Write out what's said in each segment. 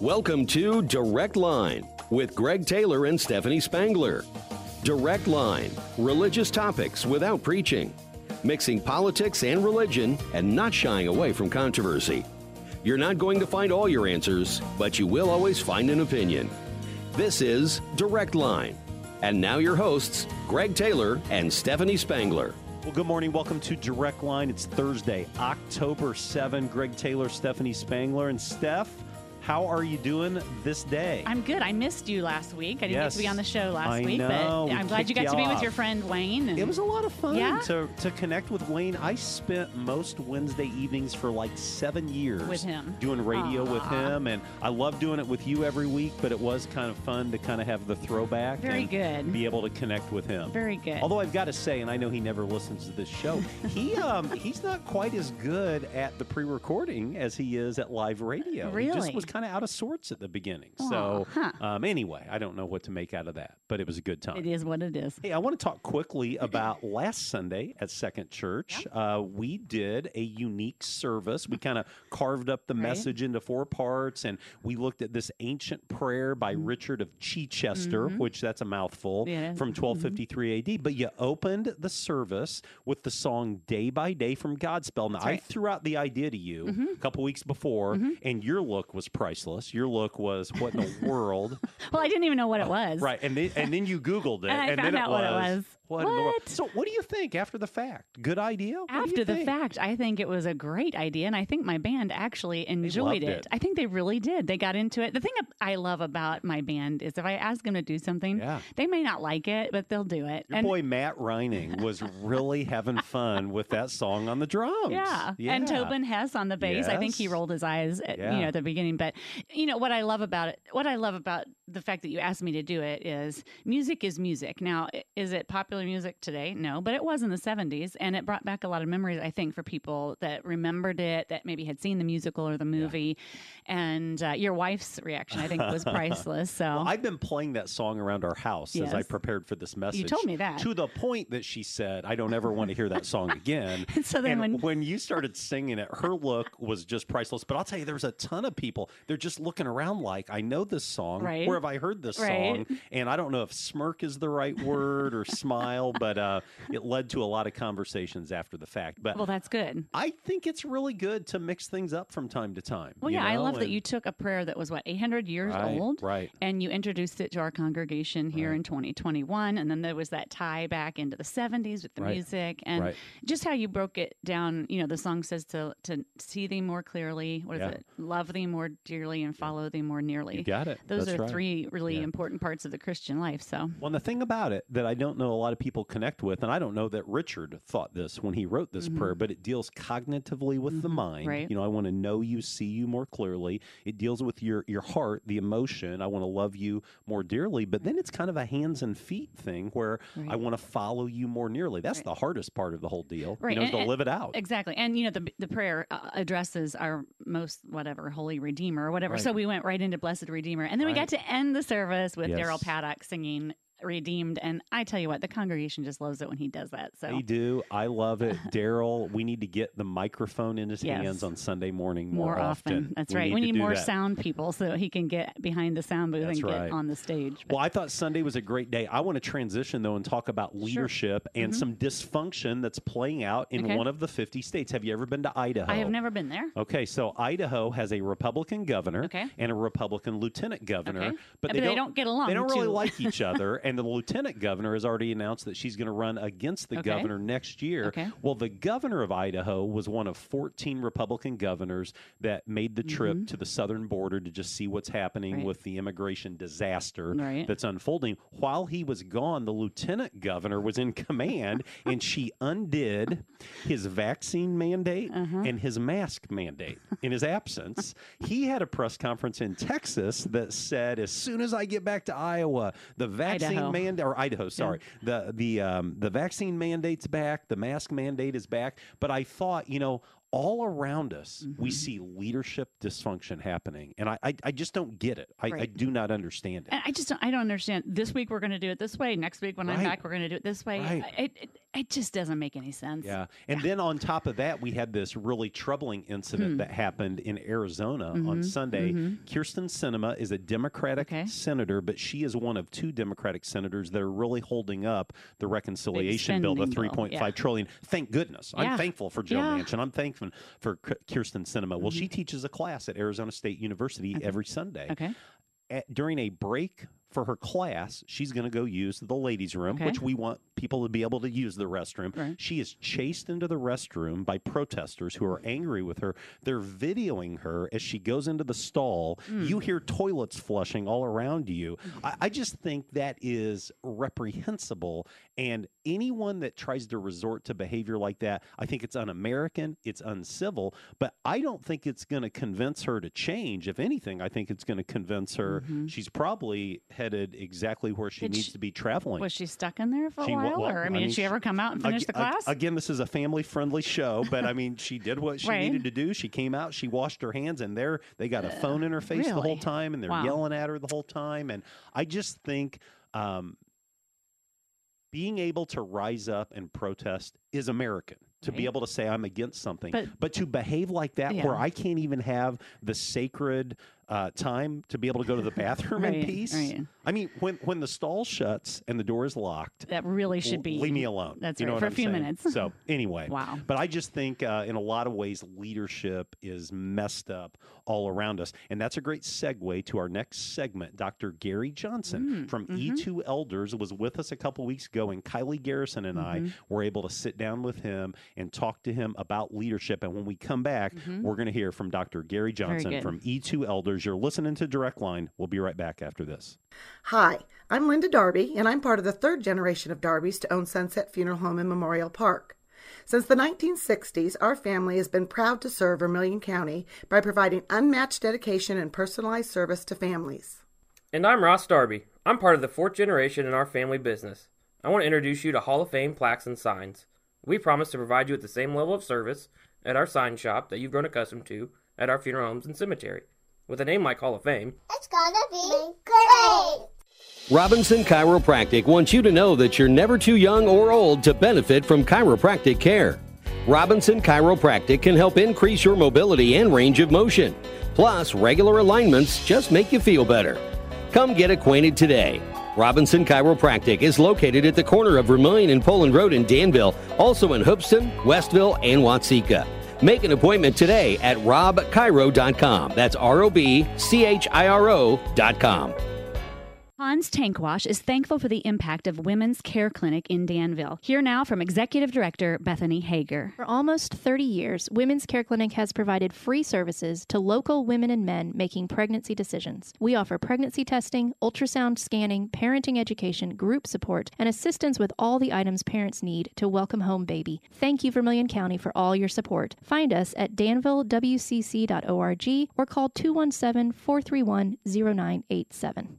Welcome to Direct Line with Greg Taylor and Stephanie Spangler. Direct Line, religious topics without preaching, mixing politics and religion and not shying away from controversy. You're not going to find all your answers, but you will always find an opinion. This is Direct Line. And now your hosts, Greg Taylor and Stephanie Spangler. Well, good morning. Welcome to Direct Line. It's Thursday, October 7. Greg Taylor, Stephanie Spangler, and Steph. How are you doing this day? I'm good. I missed you last week. I didn't Yes. get to be on the show last I week, know. but We I'm glad you got to be off. with your friend Wayne. It was a lot of fun Yeah? to, to connect with Wayne. I spent most Wednesday evenings for like seven years With him. doing radio with him, and I love doing it with you every week. But it was kind of fun to kind of have the throwback Very and good. be able to connect with him. Very good. Although I've got to say, and I know he never listens to this show, he um, he's not quite as good at the pre-recording as he is at live radio. Really? Kind of out of sorts at the beginning. so huh. um, anyway, I don't know what to make out of that, but it was a good time. it is what it is. Hey, I want to talk quickly about last Sunday at Second Church. Uh, we did a unique service. We kind of carved up the Right. message into four parts, and we looked at this ancient prayer by Richard of Chichester, which that's a mouthful, Mm-hmm. Yeah. Mm-hmm. from 1253 AD. But you opened the service with the song "Day by Day" from Godspell. Now, I right. Mm-hmm. threw out the idea to you a couple weeks before, and your look was priceless. Your look was, "What in the world?" Well, I didn't even know what it uh, was. Right, and then, and then you Googled it, And I and found then out it what it was. What? in the world? What? So, what do you think after the fact? Good idea. What After the think? fact, I think it was a great idea, and I think my band actually enjoyed it. it. I think they really did. They got into it. The thing I love about my band is if I ask them to do something, Yeah. they may not like it, but they'll do it. Your And- boy Matt Reining was really having fun with that song on the drums. Yeah. yeah. And Tobin Hess on the bass. I think he rolled his eyes at, you know, at the beginning. But you know, what I love about it what I love about the fact that you asked me to do it is music is music. Now, is it popular music today? No, but it was in the seventies and it brought back a lot of memories, I think, for people that remembered it, that maybe had seen the musical or the movie. And uh, your wife's reaction, I think, was priceless. So Well, I've been playing that song around our house as I prepared for this message. You told me that. To the point that she said, I don't ever want to hear that song again. So then and when- you started singing it, her look was just priceless. But I'll tell you, there's a ton of people, they're just looking around like, I know this song. Right. Where have I heard this Right. song? And I don't know if smirk is the right word or smile, but uh, it led to a lot of conversations after the fact. But well, that's good. I think it's really good to mix things up from time to time. Well, yeah, I know, love that you took a prayer that was what 800 years Right, old, right. And you introduced it to our congregation here Right. in 2021, and then there was that tie back into the 70s with the Right, music and just how you broke it down. You know, the song says to to see thee more clearly. What is Yeah. it? Love thee more dearly and follow thee more nearly. You got it. Those That's are right. Three really Yeah. important parts of the Christian life. So Well, and the thing about it that I don't know a lot of people connect with, and I don't know that Richard thought this when he wrote this prayer, but it deals cognitively with the mind. Mm-hmm. right. You know, I want to know you, see you more clearly. It deals with your your heart, the emotion. I want to love you more dearly. But then it's kind of a hands and feet thing where I want to follow you more nearly. That's Right. the hardest part of the whole deal. Right, You know, and- to live it out. Exactly. And, you know, the, the prayer uh, addresses our most, whatever, Holy Redeemer or whatever. So we went right into Blessed Redeemer. And then we got to end the service with Yes. Daryl Paddock singing Redeemed. And I tell you what, the congregation just loves it when he does that. So They do. I love it. Daryl, we need to get the microphone in his Yes. hands on Sunday morning more, more often. That's right. need we need more that. sound people so he can get behind the sound booth That's and right. get on the stage. But Well, I thought Sunday was a great day. I want to transition though and talk about leadership and some dysfunction that's playing out in Mm-hmm. Okay. one of the 50 states. Have you ever been to Idaho? I have never been there. Okay, so Idaho has a Republican governor Okay. and a Republican lieutenant governor, Okay. but But they, they don't, don't get along They don't really like each other, and the lieutenant governor has already announced that she's going to run against the Okay. governor next year. Okay. Well, the governor of Idaho was one of 14 Republican governors that made the trip to the southern border to just see what's happening Mm-hmm. Right. with the immigration disaster Right. that's unfolding. While he was gone, the lieutenant governor was in command, and she undid his vaccine mandate Uh-huh. and his mask mandate in his absence. He had a press conference in Texas that said, as soon as I get back to Iowa, the vaccine Mandate or Idaho, sorry, the the um, the vaccine mandate's back, the mask mandate is back. But I thought, you know. all around us, we Mhm. see leadership dysfunction happening, and I, I, I just don't get it. I, I do not understand it. I just don't, I don't understand. This week we're going to do it this way. Next week when I'm back, we're going to do it this way. Right. It, it, it just doesn't make any sense. Yeah. And then on top of that, we had this really troubling incident Hmm. that happened in Arizona on Mhm, Sunday. mhm. Kyrsten Sinema is a Democratic Okay. senator, but she is one of two Democratic senators that are really holding up the reconciliation bill, the three point yeah. five trillion. Thank goodness. I'm thankful for Joe Yeah. Manchin. I'm thankful for Kyrsten Sinema. Well, she teaches a class at Arizona State University Mm-hmm. Okay. every Sunday. Okay. At, during a break for her class, she's going to go use the ladies' room, Okay. which we want people to be able to use the restroom. Right. She is chased into the restroom by protesters who are angry with her. They're videoing her as she goes into the stall. Mm. You hear toilets flushing all around you. I, I just think that is reprehensible. And anyone that tries to resort to behavior like that, I think it's un American, it's uncivil, but I don't think it's going to convince her to change. If anything, I think it's going to convince her Mhm. she's probably headed exactly where she Did needs she- to be traveling. Was she stuck in there for a She wa- while? or, I I mean, mean, did she she- ever come out and finish Ag- the ag- class? Again, this is a family friendly show, but I mean, she did what she Right. needed to do. She came out, she washed her hands, and there they got a phone in her face the whole time, and they're Wow. yelling at her the whole time. And I just think um, being able to rise up and protest is American. To be Right. able to say I'm against something, But- but to behave like that, where Yeah. I can't even have the sacred uh, time to be able to go to the bathroom in peace. right. I mean, when when the stall shuts and the door is locked, that really should be. Leave me alone. That's you right, what for a I'm few saying? minutes. So anyway, Wow. But I just think uh, in a lot of ways, leadership is messed up all around us, and that's a great segue to our next segment. Dr. Gary Johnson Mm, from mhm. E2 Elders was with us a couple weeks ago, and Kylie Garrison and I Mhm. were able to sit down with him and talk to him about leadership. And when we come back, Mhm. we're going to hear from Dr. Gary Johnson from E2 Elders. You're listening to Direct Line. We'll be right back after this. Hi, I'm Linda Darby, and I'm part of the third generation of Darbys to own Sunset Funeral Home in Memorial Park. Since the 1960s, our family has been proud to serve Vermilion County by providing unmatched dedication and personalized service to families. And I'm Ross Darby. I'm part of the fourth generation in our family business. I want to introduce you to Hall of Fame plaques and signs. We promise to provide you with the same level of service at our sign shop that you've grown accustomed to at our funeral homes and cemetery. With a name like Hall of Fame, It's gonna be great! Robinson Chiropractic wants you to know that you're never too young or old to benefit from chiropractic care. Robinson Chiropractic can help increase your mobility and range of motion. Plus, regular alignments just make you feel better. Come get acquainted today. Robinson Chiropractic is located at the corner of Vermilion and Poland Road in Danville, also in Hoopeston, Westville, and Watseka. Make an appointment today at robchiro.com. That's R O B C H I R O.com. Hans Tankwash is thankful for the impact of Women's Care Clinic in Danville. Here now from Executive Director Bethany Hager. For almost 30 years, Women's Care Clinic has provided free services to local women and men making pregnancy decisions. We offer pregnancy testing, ultrasound scanning, parenting education, group support, and assistance with all the items parents need to welcome home baby. Thank you, Vermilion County, for all your support. Find us at danvillewcc.org or call 217 431 0987.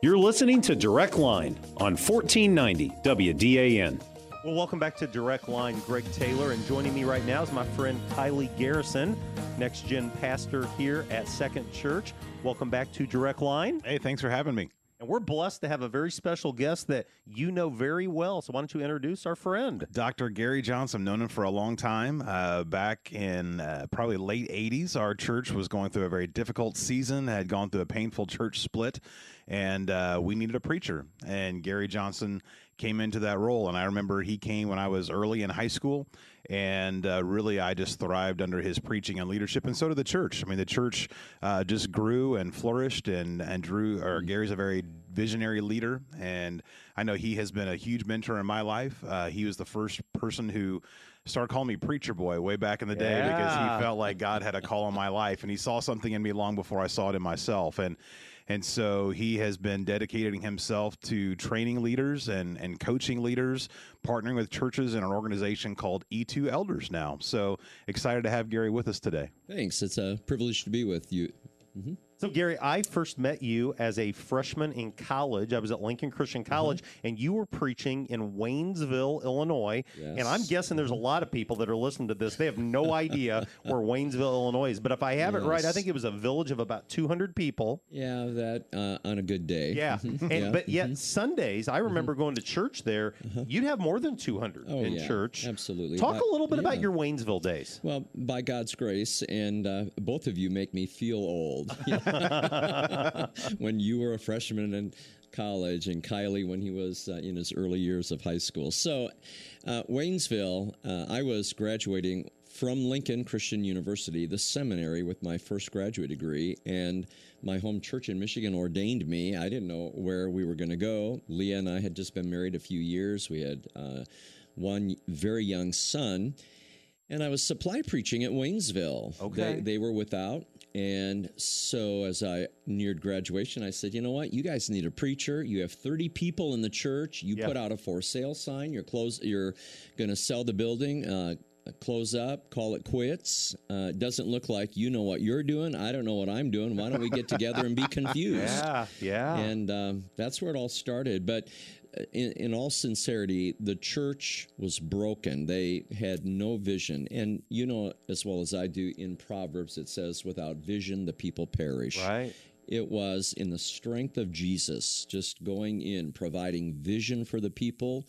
You're listening to Direct Line on 1490 WDAN. Well, welcome back to Direct Line. Greg Taylor, and joining me right now is my friend Kylie Garrison, next gen pastor here at Second Church. Welcome back to Direct Line. Hey, thanks for having me. And we're blessed to have a very special guest that you know very well. So why don't you introduce our friend? Dr. Gary Johnson, known him for a long time. Uh, back in uh, probably late 80s, our church was going through a very difficult season, had gone through a painful church split, and uh, we needed a preacher. And Gary Johnson came into that role. And I remember he came when I was early in high school. And uh, really, I just thrived under his preaching and leadership, and so did the church. I mean, the church uh, just grew and flourished, and and Drew or Gary's a very visionary leader, and I know he has been a huge mentor in my life. Uh, he was the first person who started calling me preacher boy way back in the day because he felt like God had a call on my life, and he saw something in me long before I saw it in myself, and. And so he has been dedicating himself to training leaders and, and coaching leaders, partnering with churches in an organization called E2 Elders now. So excited to have Gary with us today. Thanks. It's a privilege to be with you. Mm-hmm. So, Gary, I first met you as a freshman in college. I was at Lincoln Christian Uh-huh. College, and you were preaching in Waynesville, Illinois. And I'm guessing there's a lot of people that are listening to this. They have no idea where Waynesville, Illinois is. But if I have it right, I think it was a village of about 200 people. Yeah, that uh, on a good day. Yeah. Mhm. And, Yeah. But yet, Sundays, I remember going to church there. You'd have more than 200 Uh-huh. Oh, in yeah, church. absolutely. Talk But- a little bit about your Waynesville days. Well, by God's grace, and uh, both of you make me feel old. when you were a freshman in college, and Kylie when he was uh, in his early years of high school. So, uh, Waynesville, uh, I was graduating from Lincoln Christian University, the seminary, with my first graduate degree, and my home church in Michigan ordained me. I didn't know where we were going to go. Leah and I had just been married a few years. We had uh, one very young son. And I was supply preaching at Waynesville. Okay. They, they were without. And so as I neared graduation, I said, you know what? You guys need a preacher. You have 30 people in the church. You Yeah. put out a for sale sign. You're close. You're going to sell the building. Uh, close up, call it quits. Uh, it doesn't look like you know what you're doing. I don't know what I'm doing. Why don't we get together and be confused? Yeah, yeah. And um, that's where it all started. But in, in all sincerity, the church was broken. They had no vision. And you know as well as I do in Proverbs, it says, without vision, the people perish. Right. It was in the strength of Jesus, just going in, providing vision for the people.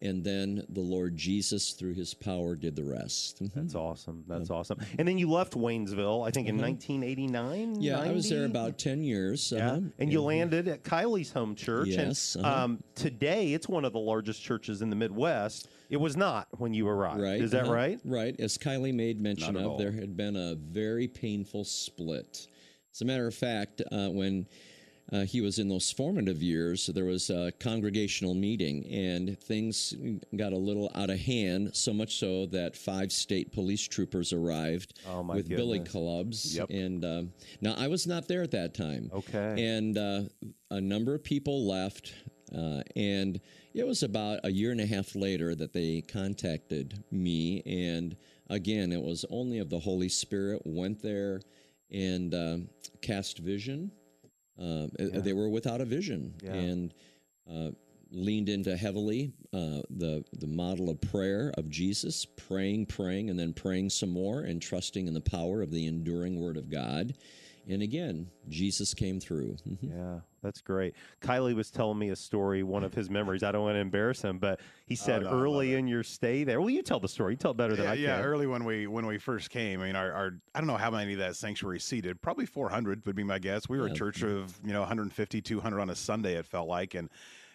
And then the Lord Jesus, through his power, did the rest. Mhm. That's awesome. That's awesome. And then you left Waynesville, I think, in 1989. Uh-huh. Yeah, I was there about 10 years. Yeah. uh-huh. And you landed at Kylie's home church. Yes, And uh-huh. um, today, it's one of the largest churches in the Midwest. It was not when you arrived. Right. Is that uh-huh, right? Right. As Kylie made mention of, all. there had been a very painful split. As a matter of fact, uh, when uh, he was in those formative years, there was a congregational meeting, and things got a little out of hand. So much so that five state police troopers arrived Oh, with billy clubs. Yep. And um, now I was not there at that time. Okay. And uh, a number of people left. Uh, and it was about a year and a half later that they contacted me. And again, it was only of the Holy Spirit, went there and um, cast vision. Uh, They were without a vision. Yeah. And uh, leaned into heavily uh, the the model of prayer of Jesus, praying, praying, and then praying some more, and trusting in the power of the enduring Word of God. And again, Jesus came through. Yeah, that's great. Kylie was telling me a story, one of his memories. I don't want to embarrass him, but he oh, said no, early in your stay there. Well, you tell the story. You tell it better than yeah, I yeah, can. early when we when we first came, I mean, our, our I don't know how many of that sanctuary seated, probably 400 would be my guess. We were a church of you know 150, 200 on a Sunday. It felt like, and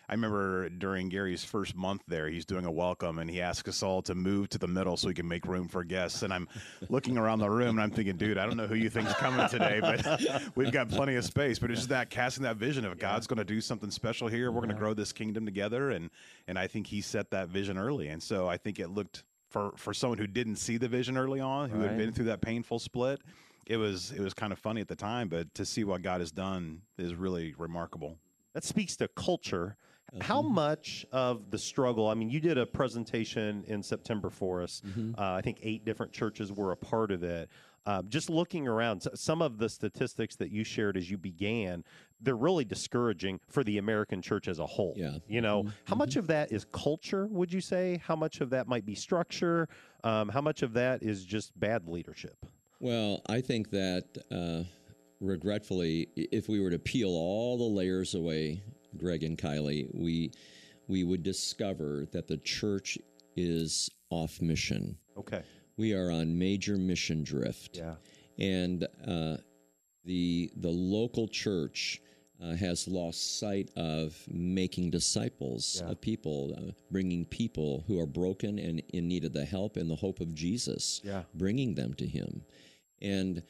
I remember during Gary's first month there, he's doing a welcome, and he asked us all to move to the middle so he can make room for guests. And I'm looking around the room, and I'm thinking, dude, I don't know who you think's coming today, but we've got plenty of space. But it's just that casting that vision of God's going to do something special here. We're going to grow this kingdom together, and and I think he set that vision early, and so I think it looked for for someone who didn't see the vision early on, who Right. had been through that painful split, it was it was kind of funny at the time, but to see what God has done is really remarkable. That speaks to culture. How much of the struggle? I mean, you did a presentation in September for us. Mm-hmm. Uh, I think eight different churches were a part of it. Uh, just looking around, some of the statistics that you shared as you began, they're really discouraging for the American church as a whole. Yeah. You know, Mhm. how much of that is culture, would you say? How much of that might be structure? Um, how much of that is just bad leadership? Well, I think that uh, regretfully, if we were to peel all the layers away, Greg and Kylie, we we would discover that the church is off mission. Okay. We are on major mission drift. Yeah. and uh, the the local church uh, has lost sight of making disciples Yeah. of people, uh, bringing people who are broken and in need of the help and the hope of Jesus, Yeah. bringing them to Him, and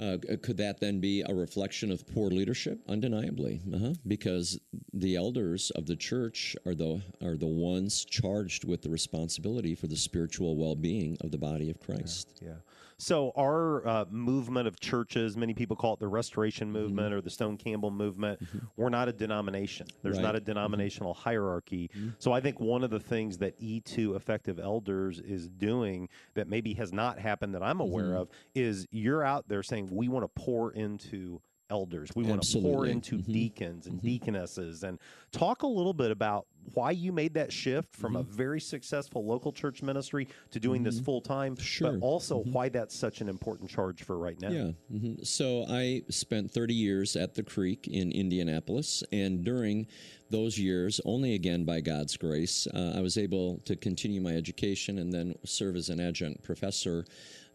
Uh, could that then be a reflection of poor leadership? Undeniably, uh-huh. because the elders of the church are the are the ones charged with the responsibility for the spiritual well being of the body of Christ. Yeah. yeah. So our uh, movement of churches, many people call it the Restoration Mm-hmm. Movement or the Stone Campbell Movement. We're not a denomination. There's Right. not a denominational hierarchy. So I think one of the things that E2 Effective Elders is doing that maybe has not happened that I'm aware Mhm. of is you're out there saying we want to pour into elders. We want to pour into Mhm. deacons and Mhm. deaconesses and talk a little bit about why you made that shift from Mm-hmm. a very successful local church ministry to doing this full time, Sure. but also why that's such an important charge for right now. Yeah. hmm So I spent 30 years at the Creek in Indianapolis, and during those years, only again by God's grace, uh, I was able to continue my education and then serve as an adjunct professor.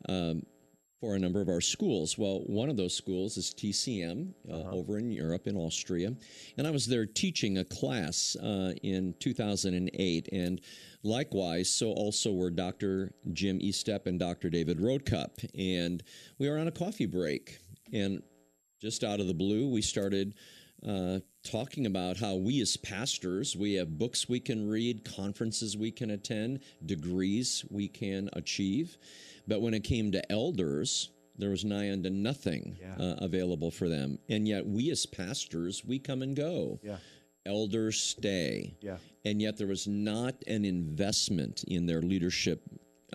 Um, for a number of our schools. Well, one of those schools is TCM uh, over in Europe, in Austria. And I was there teaching a class uh, in 2008. And likewise, so also were Dr. Jim Estep and Dr. David Roadcup. And we were on a coffee break. And just out of the blue, we started uh, talking about how we as pastors, we have books we can read, conferences we can attend, degrees we can achieve. But when it came to elders, there was nigh unto nothing uh, available for them. And yet, we as pastors, we come and go. Yeah. Elders stay. Yeah. And yet, there was not an investment in their leadership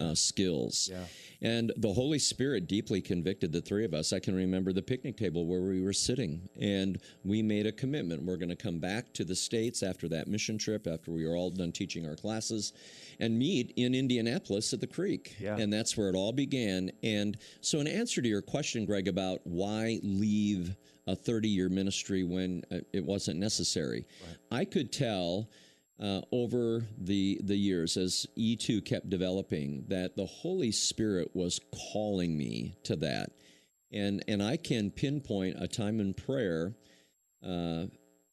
uh, skills. Yeah. And the Holy Spirit deeply convicted the three of us. I can remember the picnic table where we were sitting, and we made a commitment. We're going to come back to the States after that mission trip, after we were all done teaching our classes, and meet in Indianapolis at the Creek. Yeah. And that's where it all began. And so, in answer to your question, Greg, about why leave a 30 year ministry when uh, it wasn't necessary, I could tell uh, over the the years as E2 kept developing that the Holy Spirit was calling me to that, and and I can pinpoint a time in prayer. Uh,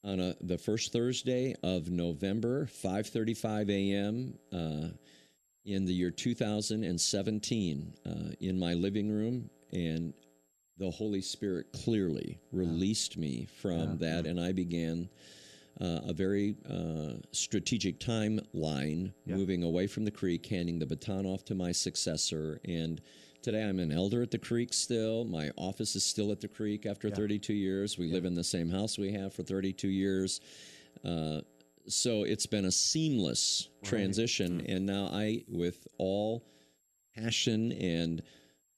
on a, the first Thursday of November, 5:35 a.m. Uh, in the year 2017, uh, in my living room, and the Holy Spirit clearly released me from that, and I began uh, a very uh, strategic timeline, moving away from the creek, handing the baton off to my successor. And today I'm an elder at the creek still. My office is still at the creek after 32 years. We live in the same house we have for 32 years. Uh, so it's been a seamless transition. And now I, with all passion and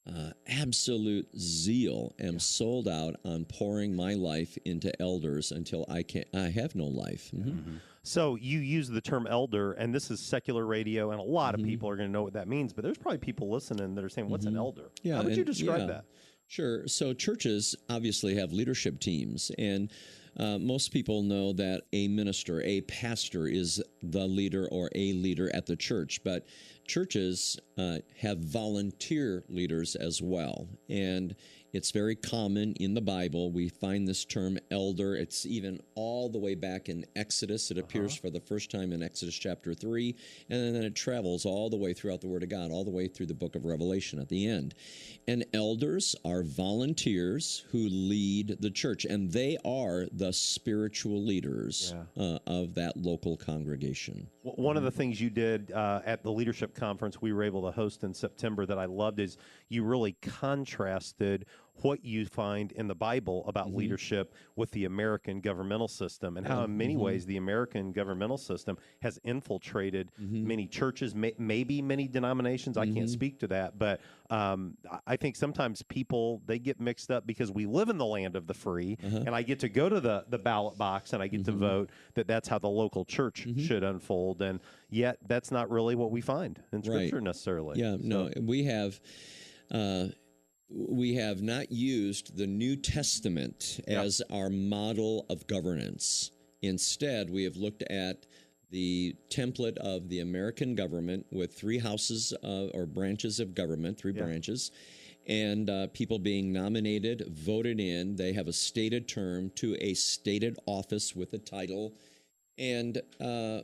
uh, absolute zeal am sold out on pouring my life into elders until I can I have no life. Mhm. So you use the term elder, and this is secular radio, and a lot Mm-hmm. of people are going to know what that means. But there's probably people listening that are saying, "What's an elder?" Yeah, How would you describe yeah. that? Sure. So churches obviously have leadership teams, and uh, most people know that a minister, a pastor, is the leader or a leader at the church. But churches uh, have volunteer leaders as well, and it's very common in the Bible. We find this term elder. It's even all the way back in Exodus. It appears for the first time in Exodus chapter 3, and then it travels all the way throughout the Word of God, all the way through the book of Revelation at the end. And elders are volunteers who lead the church, and they are the spiritual leaders uh, of that local congregation. One of the things you did uh, at the leadership conference we were able to host in September that I loved is you really contrasted what you find in the Bible about Mm-hmm. leadership with the American governmental system and how, in many Mhm. ways, the American governmental system has infiltrated Mm-hmm. many churches, may, maybe many denominations. I can't Mhm. speak to that, but um, I- think sometimes people they get mixed up because we live in the land of the free, Uh-huh. and I get to go to the the ballot box and I get to Mhm. vote that that's how the local church Mm-hmm. should unfold, and yet that's not really what we find in Right. Scripture necessarily. Yeah, no, we have. Uh, we have not used the New Testament as our model of governance. Instead, we have looked at the template of the American government with three houses uh, or branches of government, three Yeah. branches, and uh, people being nominated, voted in. They have a stated term to a stated office with a title. And uh,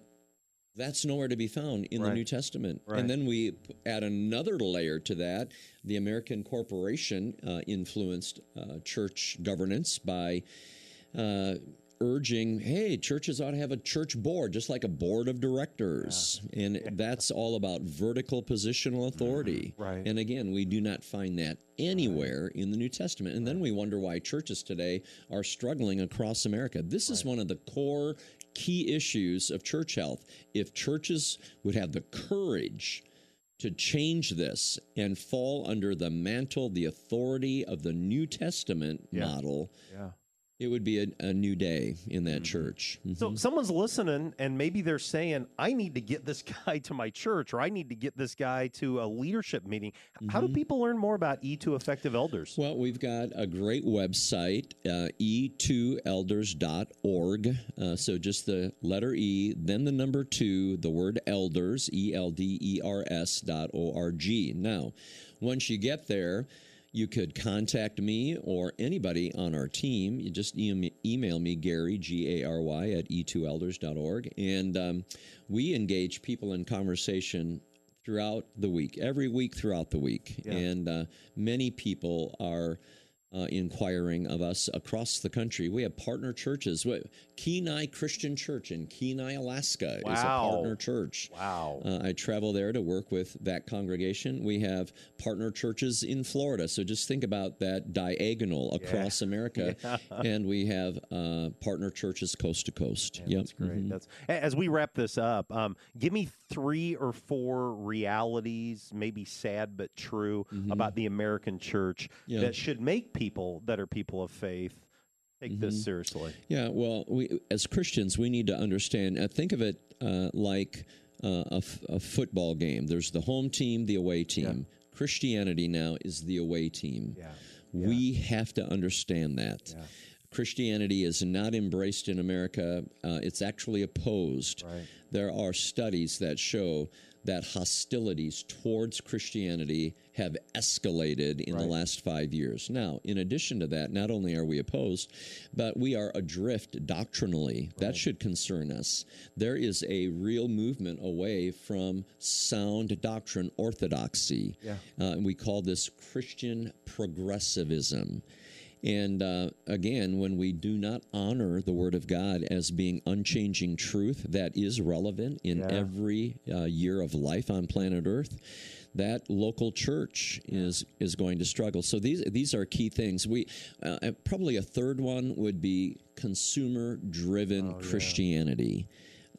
That's nowhere to be found in the New Testament. Right. And then we add another layer to that. The American corporation uh, influenced uh, church governance by uh, urging, hey, churches ought to have a church board, just like a board of directors. And that's all about vertical positional authority. Right. And again, we do not find that anywhere in the New Testament. And then we wonder why churches today are struggling across America. This is one of the core key issues of church health. If churches would have the courage to change this and fall under the mantle, the authority of the New Testament Yeah. model, Yeah. It would be a, a new day in that church. So someone's listening and maybe they're saying, I need to get this guy to my church or I need to get this guy to a leadership meeting. How do people learn more about E2 Effective Elders? Well, we've got a great website, uh, e2elders.org. Uh, so just the letter E, then the number two, the word elders, E L D E R S dot O R G. Now, once you get there, you could contact me or anybody on our team. You just email me, Gary, G A R Y, at e2elders.org. And um, we engage people in conversation throughout the week, every week throughout the week. Yeah. And uh, many people are uh, inquiring of us across the country. We have partner churches. Kenai Christian Church in Kenai, Alaska is a partner church. Wow. Uh, I travel there to work with that congregation. We have partner churches in Florida. So just think about that diagonal across America. Yeah. And we have uh, partner churches coast to coast. Yeah, yep. That's great. Mhm. That's as we wrap this up. Um, give me three or four realities, maybe sad but true, about the American church Mm-hmm. Yeah. that should make people that are people of faith take this Mhm. seriously. Yeah, well, we as Christians, we need to understand. Uh, think of it uh, like uh, a, f- a football game. There's the home team, the away team. Christianity now is the away team. Yeah. We have to understand that. Christianity is not embraced in America. Uh, it's actually opposed. Right. There are studies that show that hostilities towards Christianity have escalated in the last five years. Now, in addition to that, not only are we opposed, but we are adrift doctrinally. That should concern us. There is a real movement away from sound doctrine orthodoxy. Yeah. Uh, and we call this Christian progressivism. And uh, again, when we do not honor the Word of God as being unchanging truth that is relevant in Yeah. every uh, year of life on planet Earth, that local church is is going to struggle. So these these are key things. We uh, probably a third one would be consumer driven Christianity.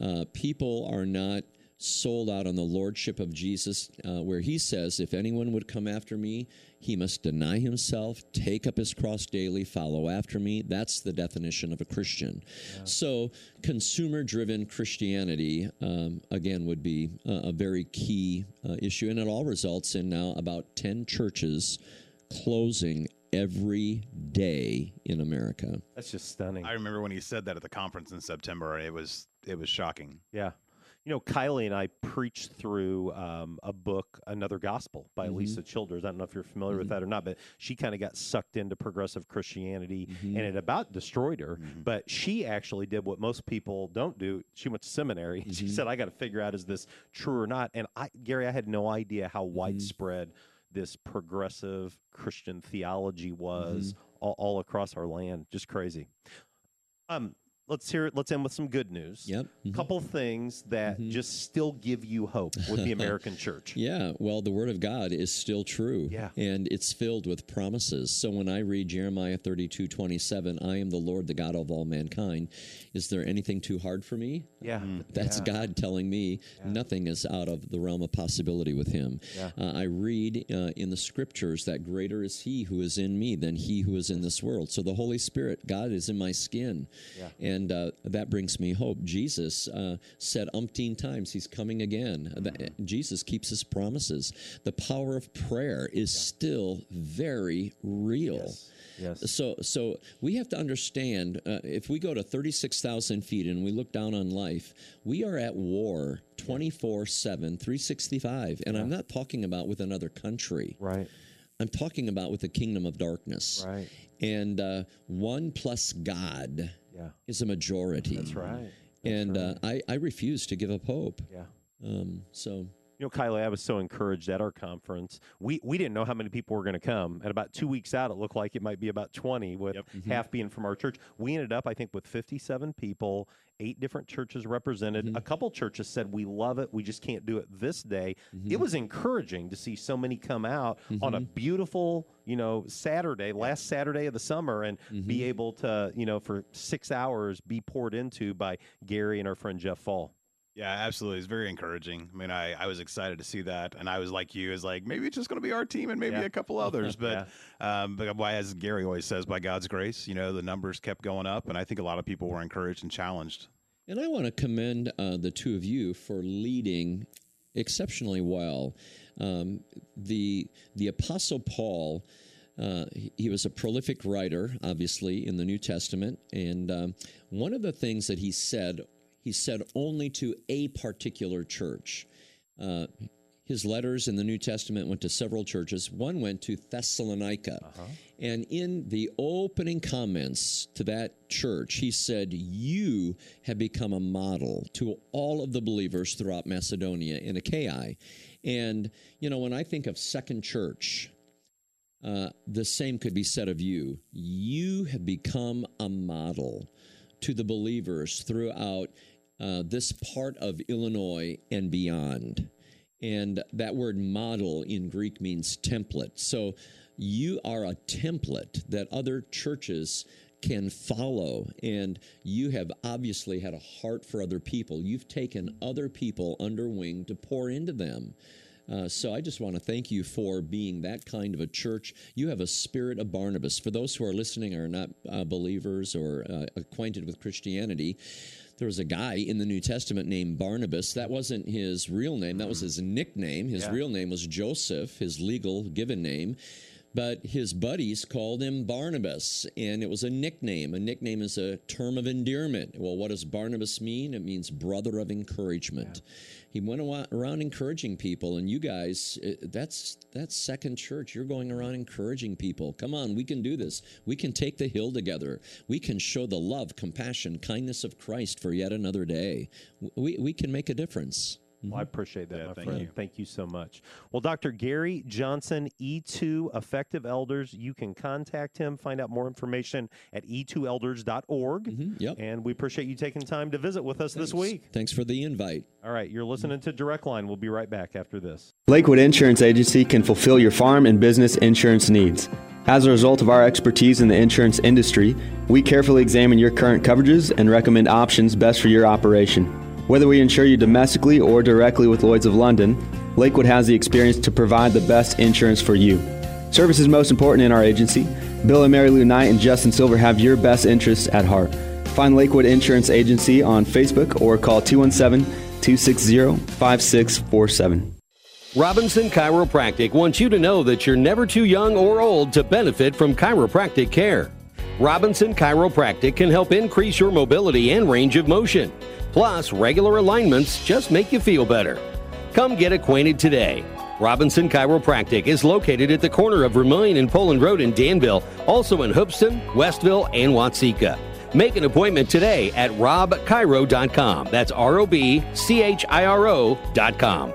Uh, people are not sold out on the lordship of Jesus, uh, where he says, If anyone would come after me, he must deny himself, take up his cross daily, follow after me. That's the definition of a Christian. So, consumer driven Christianity, um, again, would be a, a very key uh, issue. And it all results in now about 10 churches closing every day in America. That's just stunning. I remember when he said that at the conference in September. It was it was shocking. Yeah. You know, Kylie and I preached through um, a book, Another Gospel by Mhm. Lisa Childers. I don't know if you're familiar with Mhm. that or not, but she kind of got sucked into progressive Christianity Mhm. and it about destroyed her. But she actually did what most people don't do. She went to seminary. She Mhm. said, I got to figure out is this true or not? And I, Gary, I had no idea how widespread this progressive Christian theology was all, all across our land. Just crazy. Um, let's hear it. Let's end with some good news. Yep. Mhm. Couple things that just still give you hope with the American church. Yeah, well, the Word of God is still true. Yeah. And it's filled with promises. So when I read Jeremiah 32 27, I am the Lord, the God of all mankind, is there anything too hard for me? Yeah. That's Yeah. God telling me nothing is out of the realm of possibility with Him. Yeah. Uh, I read uh, in the scriptures that greater is He who is in me than He who is in this world. So the Holy Spirit, God is in my skin. Yeah. And uh, that brings me hope. Jesus uh, said umpteen times He's coming again. That- Jesus keeps His promises. The power of prayer is still very real. Yes. Yes. So, so we have to understand uh, if we go to 36,000 feet and we look down on life, we are at war 24 7, 365. And I'm not talking about with another country. Right. I'm talking about with the kingdom of darkness. Right. And uh, one plus God Yeah. is a majority. That's right. and uh, I, I refuse to give up hope. Yeah. Um, so You know, Kylie, I was so encouraged at our conference. We we didn't know how many people were going to come, and about two weeks out, it looked like it might be about twenty, with Mhm. half being from our church. We ended up, I think, with fifty-seven people, eight different churches represented. Mm-hmm. A couple churches said we love it, we just can't do it this day. Mm-hmm. It was encouraging to see so many come out on a mm-hmm. beautiful, you know, Saturday, last Saturday of the summer, and be able to, you know, for six hours, be poured into by Gary and our friend Jeff Fall. Yeah, absolutely. It's very encouraging. I mean, I, I was excited to see that, and I was like you, is like maybe it's just going to be our team and maybe Yeah. a couple others. But, um, but why, as Gary always says, by God's grace, you know, the numbers kept going up, and I think a lot of people were encouraged and challenged. And I want to commend uh, the two of you for leading exceptionally well. Um, the the Apostle Paul, uh, he, he was a prolific writer, obviously in the New Testament, and um, one of the things that he said, he said only to a particular church. Uh, his letters in the New Testament went to several churches. One went to Thessalonica. And in the opening comments to that church, he said, You have become a model to all of the believers throughout Macedonia and Achaia. And, you know, when I think of Second Church, uh, the same could be said of you. You have become a model to the believers throughout uh, this part of Illinois and beyond. And that word model in Greek means template. So you are a template that other churches can follow. And you have obviously had a heart for other people. You've taken other people under wing to pour into them. Uh, so I just want to thank you for being that kind of a church. You have a spirit of Barnabas. For those who are listening are not uh, believers or uh, acquainted with Christianity, there was a guy in the New Testament named Barnabas. That wasn't his real name, that was mm-hmm. his nickname. His Yeah. real name was Joseph, his legal given name. But his buddies called him Barnabas, and it was a nickname. A nickname is a term of endearment. Well, what does Barnabas mean? It means brother of encouragement. He went around encouraging people, and you guys, eh, that's that's second church. You're going around encouraging people. Come on, we can do this. We can take the hill together. We can show the love, compassion, kindness of Christ for yet another day. We we can make a difference. Well, I appreciate that, Yeah, my thank friend. you. Thank you so much. Well, Dr. Gary Johnson, E2 Effective Elders, you can contact him, find out more information at e e2elders.org. Mhm, Yep. And we appreciate you taking time to visit with us this week. Thanks for the invite. All right, you're listening to Direct Line. We'll be right back after this. Lakewood Insurance Agency can fulfill your farm and business insurance needs. As a result of our expertise in the insurance industry, we carefully examine your current coverages and recommend options best for your operation. Whether we insure you domestically or directly with Lloyds of London, Lakewood has the experience to provide the best insurance for you. Service is most important in our agency. Bill and Mary Lou Knight and Justin Silver have your best interests at heart. Find Lakewood Insurance Agency on Facebook or call 217 260 5647. Robinson Chiropractic wants you to know that you're never too young or old to benefit from chiropractic care. Robinson Chiropractic can help increase your mobility and range of motion. Plus, regular alignments just make you feel better. Come get acquainted today. Robinson Chiropractic is located at the corner of Vermilion and Poland Road in Danville, also in Hoopeston, Westville, and Watseka. Make an appointment today at robchiro.com. That's R O B C H I R O.com.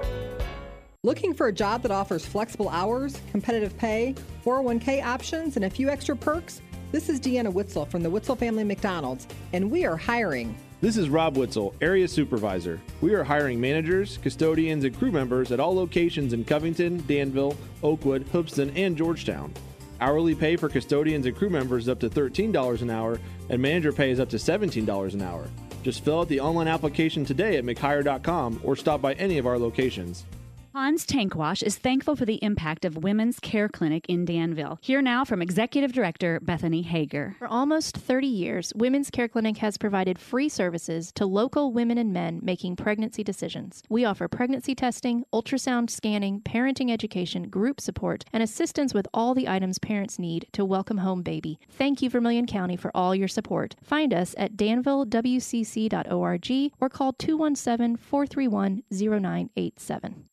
Looking for a job that offers flexible hours, competitive pay, 401k options, and a few extra perks? This is Deanna Witzel from the Witzel Family McDonald's, and we are hiring. This is Rob Witzel, Area Supervisor. We are hiring managers, custodians, and crew members at all locations in Covington, Danville, Oakwood, Hoopeston, and Georgetown. Hourly pay for custodians and crew members is up to $13 an hour, and manager pay is up to $17 an hour. Just fill out the online application today at mchire.com or stop by any of our locations. Hans Tankwash is thankful for the impact of Women's Care Clinic in Danville. Here now from Executive Director Bethany Hager. For almost 30 years, Women's Care Clinic has provided free services to local women and men making pregnancy decisions. We offer pregnancy testing, ultrasound scanning, parenting education, group support, and assistance with all the items parents need to welcome home baby. Thank you, Vermilion County, for all your support. Find us at danvillewcc.org or call 217 431 0987.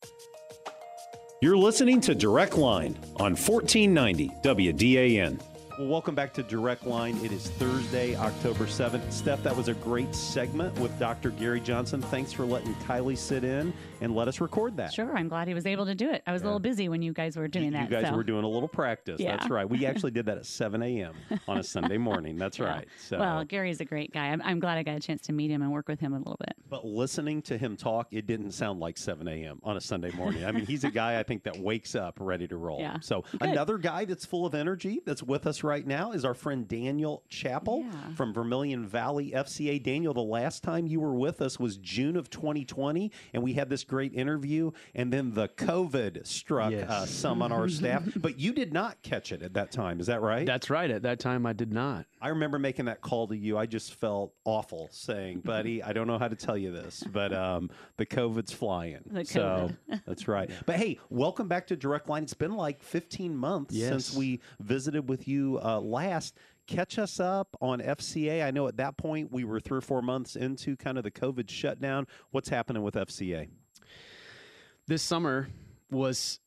You're listening to Direct Line on 1490 WDAN. Well, welcome back to Direct Line. It is Thursday, October 7th. Steph, that was a great segment with Dr. Gary Johnson. Thanks for letting Kylie sit in and let us record that. Sure, I'm glad he was able to do it. I was a little busy when you guys were doing You that. You guys so. were doing a little practice. Yeah. That's right. We actually did that at 7 a.m. on a Sunday morning. That's Yeah. right. So, Well, Gary's a great guy. I'm, I'm glad I got a chance to meet him and work with him a little bit. but listening to him talk, it didn't sound like 7 a.m. on a Sunday morning. I mean, he's a guy I think that wakes up ready to roll. Yeah. So Good. another guy that's full of energy that's with us right now is our friend Daniel Chappell from Vermilion Valley FCA. Daniel, the last time you were with us was June of 2020, and we had this great interview, and then the COVID struck Yes. uh, some on our staff, but you did not catch it at that time. Is that right? That's right. At that time, I did not. I remember making that call to you. I just felt awful saying, buddy, I don't know how to tell you this, but um, the COVID's flying. The So COVID. that's right. But hey, welcome back to Direct Line. It's been like 15 months Yes. since we visited with you uh, last. Catch us up on FCA. I know at that point we were three or four months into kind of the COVID shutdown. What's happening with FCA? This summer was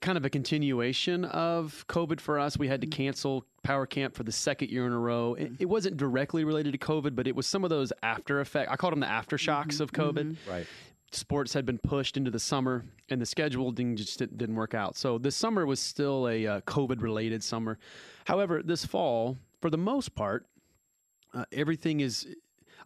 kind of a continuation of COVID for us. We had to mm-hmm. cancel Power Camp for the second year in a row. It, mm-hmm. it wasn't directly related to COVID, but it was some of those after effect. I called them the aftershocks mm-hmm. of COVID. Right. Sports had been pushed into the summer, and the schedule didn't, just didn't, work out. So this summer was still a uh, COVID related summer. However, this fall, for the most part, uh, everything is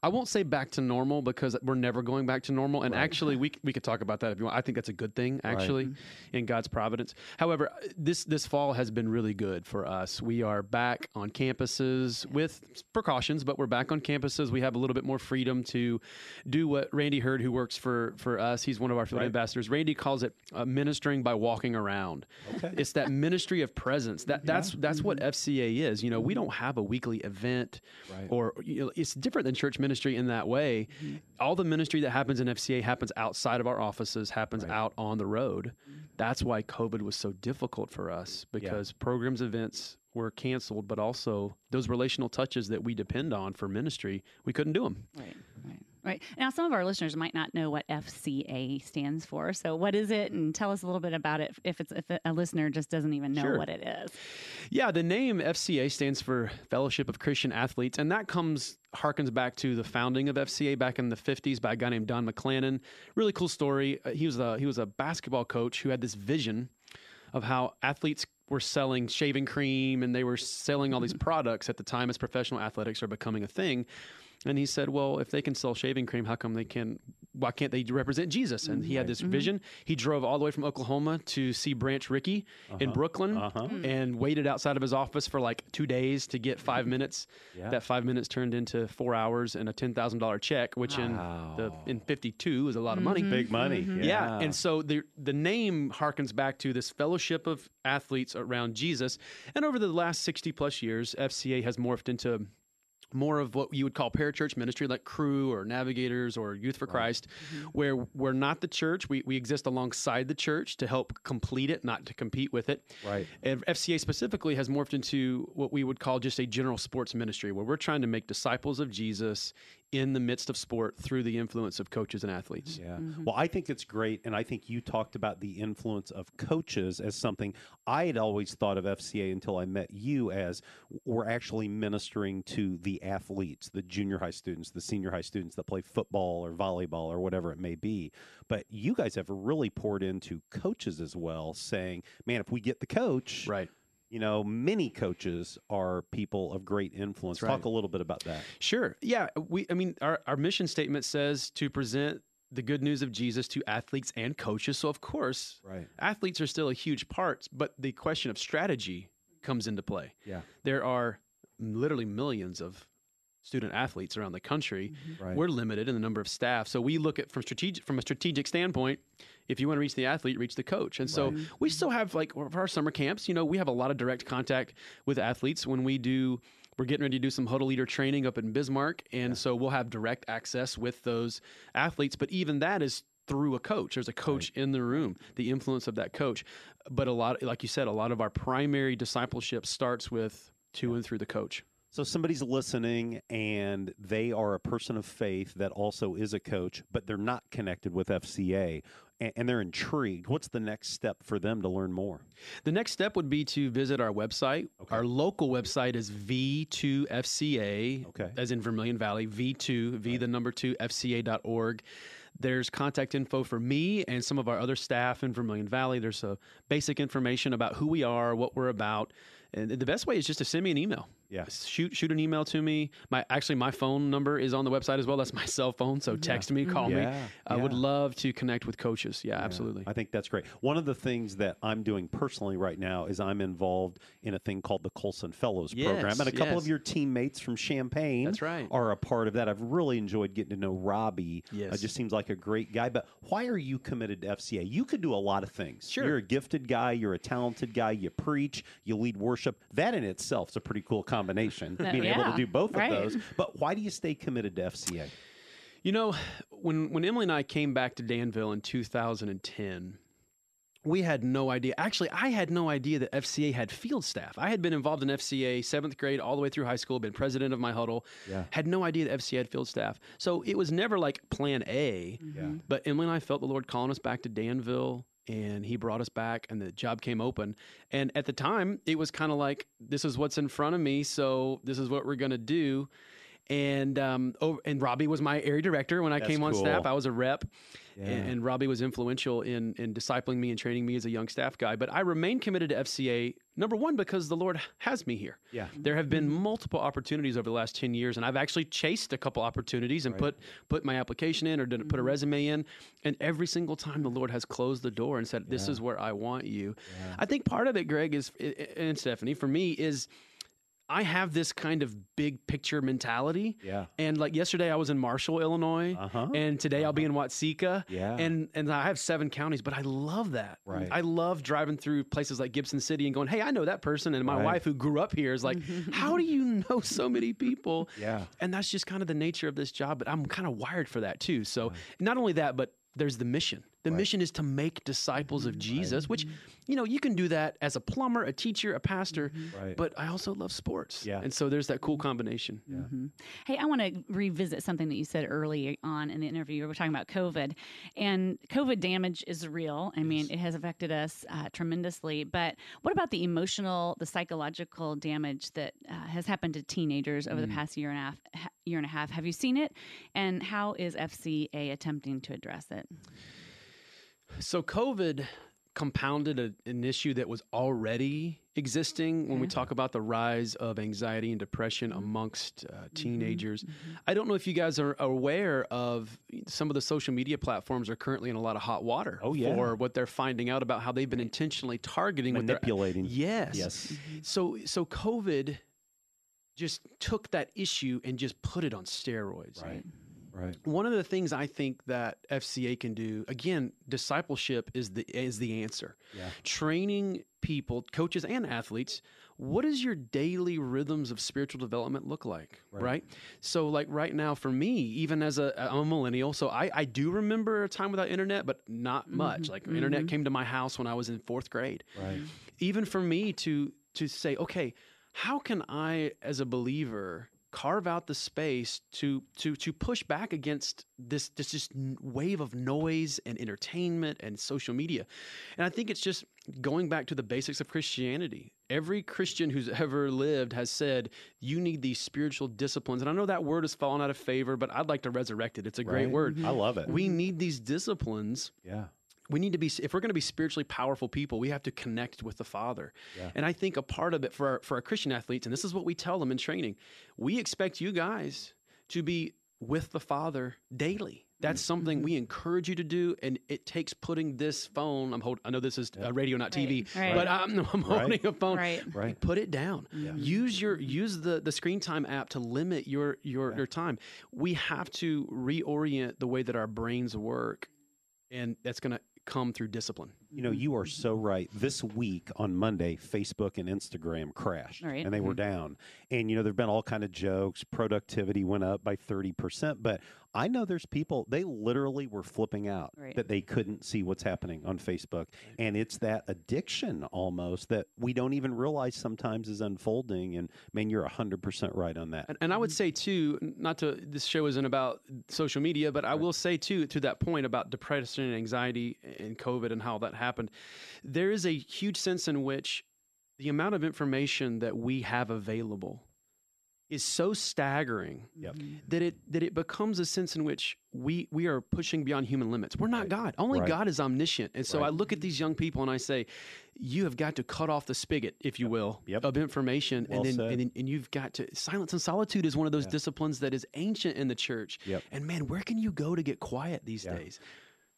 I won't say back to normal because we're never going back to normal. And actually, we we could talk about that if you want. I think that's a good thing, actually, in God's providence. However, this this fall has been really good for us. We are back on campuses with precautions, but we're back on campuses. We have a little bit more freedom to do what Randy Hurd, who works for for us, he's one of our field Right. ambassadors. Randy calls it uh, ministering by walking around. Okay. It's that ministry of presence. That that's that's what FCA is. You know, we don't have a weekly event, Right. or you know, it's different than church ministry in that way. Mm-hmm. All the ministry that happens in FCA happens outside of our offices, happens out on the road. Mm-hmm. That's why COVID was so difficult for us because programs, events were canceled, but also those relational touches that we depend on for ministry, we couldn't do them. Right, right. Now, some of our listeners might not know what FCA stands for. So, what is it? And tell us a little bit about it if it's if a listener just doesn't even know Sure. what it is. Yeah, the name FCA stands for Fellowship of Christian Athletes, and that comes harkens back to the founding of FCA back in the 50s by a guy named Don McClanen. Really cool story. Uh, He was a he was a basketball coach who had this vision of how athletes were selling shaving cream and they were selling all these products at the time as professional athletics are becoming a thing. And he said, "Well, if they can sell shaving cream, how come they can? Why can't they represent Jesus?" And he had this mm-hmm. vision. He drove all the way from Oklahoma to see Branch Rickey in Uh-huh. Brooklyn Uh-huh. Mm. and waited outside of his office for like two days to get five mm-hmm. minutes. Yeah. That five minutes turned into four hours and a ten thousand dollar check, which in the in fifty two is a lot of money. Mm-hmm. Big money. Yeah. Yeah. And so the the name harkens back to this fellowship of athletes around Jesus. And over the last 60 plus years, FCA has morphed into more of what you would call parachurch ministry, like Cru or navigators or youth for Christ, mm-hmm. where we're not the church. We, we exist alongside the church to help complete it, not to compete with it. Right. And FCA specifically has morphed into what we would call just a general sports ministry, where we're trying to make disciples of Jesus in the midst of sport through the influence of coaches and athletes. Yeah. Mm-hmm. Well, I think it's great. And I think you talked about the influence of coaches as something I had always thought of FCA until I met you as we're actually ministering to the athletes, the junior high students, the senior high students that play football or volleyball or whatever it may be. But you guys have really poured into coaches as well, saying, man, if we get the coach, right. You know, many coaches are people of great influence. Right. Talk a little bit about that. Sure. Yeah. We. I mean, our our mission statement says to present the good news of Jesus to athletes and coaches. So of course, Right. athletes are still a huge part, but the question of strategy comes into play. Yeah. There are literally millions of student athletes around the country. Mm-hmm. Right. We're limited in the number of staff. So we look at from strategic from a strategic standpoint, if you want to reach the athlete, reach the coach. And so Right. we mm-hmm. still have like for our summer camps, you know, we have a lot of direct contact with athletes when we do we're getting ready to do some huddle leader training up in Bismarck and so we'll have direct access with those athletes, but even that is through a coach. There's a coach in the room, the influence of that coach. But a lot like you said, a lot of our primary discipleship starts with to and through the coach. So somebody's listening and they are a person of faith that also is a coach, but they're not connected with FCA and, they're intrigued. What's the next step for them to learn more? The next step would be to visit our website. Our local website is V2FCA, okay. as in Vermilion Valley, V2, V the number 2, FCA.org. There's contact info for me and some of our other staff in Vermilion Valley. There's a basic information about who we are, what we're about. And the best way is just to send me an email. Yeah. Shoot shoot an email to me. My actually my phone number is on the website as well. That's my cell phone. So text me, call me. Yeah, I would love to connect with coaches. Yeah, absolutely. I think that's great. One of the things that I'm doing personally right now is I'm involved in a thing called the Colson Fellows program, and a couple yes. of your teammates from Champaign That's right. are a part of that. I've really enjoyed getting to know Robbie. Yes. Uh, just seems like a great guy. But why are you committed to FCA? You could do a lot of things. Sure. You're a gifted guy. You're a talented guy. You preach. You lead worship. That in itself is a pretty cool combination. Uh, being able to do both right. of those. But why do you stay committed to FCA? You know, when when Emily and I came back to Danville in 2010, we had no idea. Actually, I had no idea that FCA had field staff. I had been involved in FCA seventh grade all the way through high school, been president of my huddle. Yeah. Had no idea that FCA had field staff. So it was never like plan A. Yeah. But Emily and I felt the Lord calling us back to Danville. And he brought us back, and the job came open. And at the time, it was kind of like, this is what's in front of me, so this is what we're going to do. And um, over, and Robbie was my area director when I That's came on staff. I was a rep, Yeah. and, and Robbie was influential in in discipling me and training me as a young staff guy. But I remain committed to FCA. Number one, because the Lord has me here. Yeah. There have been multiple opportunities over the last ten years, and I've actually chased a couple opportunities and put put my application in or did, put a resume in, and every single time the Lord has closed the door and said, "This is where I want you." I think part of it, Greg, is and Stephanie, for me, is I have this kind of big picture mentality. Yeah. And like yesterday, I was in Marshall, Illinois, Uh-huh. and today I'll be in Watseka. Yeah. And and I have seven counties, but I love that. Right. I love driving through places like Gibson City and going, "Hey, I know that person." And my Right. wife, who grew up here, is like, "How do you know so many people?" Yeah. And that's just kind of the nature of this job. But I'm kind of wired for that too. So not only that, but there's the mission. The mission is to make disciples of mm-hmm. Jesus, which, mm-hmm. you know, you can do that as a plumber, a teacher, a pastor, mm-hmm. Right. but I also love sports. Yeah. And so there's that cool combination. Hey, I want to revisit something that you said early on in the interview. We were talking about COVID, and COVID damage is real. I mean, it has affected us uh, tremendously. But what about the emotional, the psychological damage that uh, has happened to teenagers over the mm. past year and a half? Year and a half. Have you seen it? And how is FCA attempting to address it? So COVID compounded a, an issue that was already existing when we mm-hmm. talk about the rise of anxiety and depression mm-hmm. amongst uh, mm-hmm. teenagers. I don't know if you guys are aware of some of the social media platforms are currently in a lot of hot water Oh, yeah. for what they're finding out about how they've been intentionally targeting what they're- Manipulating. Yes. Yes. So so COVID just took that issue and just put it on steroids. Right. Right. One of the things I think that FCA can do, again, discipleship is the is the answer. Yeah. Training people, coaches and athletes, what does your daily rhythms of spiritual development look like? Right. Right. So like right now for me, even as a I'm a millennial, so I, I do remember a time without internet, but not mm-hmm. much. Like mm-hmm. internet came to my house when I was in fourth grade Right. even for me to to say okay how can i as a believer carve out the space to to to push back against this this just wave of noise and entertainment and social media. And i think it's just going back to the basics of christianity. Every christian who's ever lived has said you need these spiritual disciplines. And i know that word has fallen out of favor but i'd like to resurrect it. It's a great word. I love it. we need these disciplines Yeah. We need to be if we're going to be spiritually powerful people we have to connect with the father. Yeah. and i think a part of it for our, for our christian athletes and this is what we tell them in training we expect you guys to be with the father daily. That's mm-hmm. something mm-hmm. we encourage you to do and it takes putting this phone i'm holding i know this is uh, a radio not tv Right. but i'm, I'm holding a phone. Right. Right. put it down. Mm-hmm. Use your use the the screen time app to limit your your your time. We have to reorient the way that our brains work and that's going to come through discipline You know, you are so right. This week on Monday, Facebook and Instagram crashed, Right. and they were Mhm. down. And you know, there've been all kind of jokes. Productivity went up by thirty percent, but I know there's people they literally were flipping out Right. that they couldn't see what's happening on Facebook, and it's that addiction almost that we don't even realize sometimes is unfolding. And man, you're hundred percent right on that. And, and I would say too, not to this show isn't about social media, but I will say too to that point about depression and anxiety and COVID and how that happened. There is a huge sense in which the amount of information that we have available is so staggering mm-hmm. that it that it becomes a sense in which we we are pushing beyond human limits. We're not God. Only Right. God is omniscient. And so Right. I look at these young people and I say, you have got to cut off the spigot, if you will, of information, Well and then and then and you've got to silence and solitude is one of those disciplines that is ancient in the church. Yep. And man, where can you go to get quiet these days?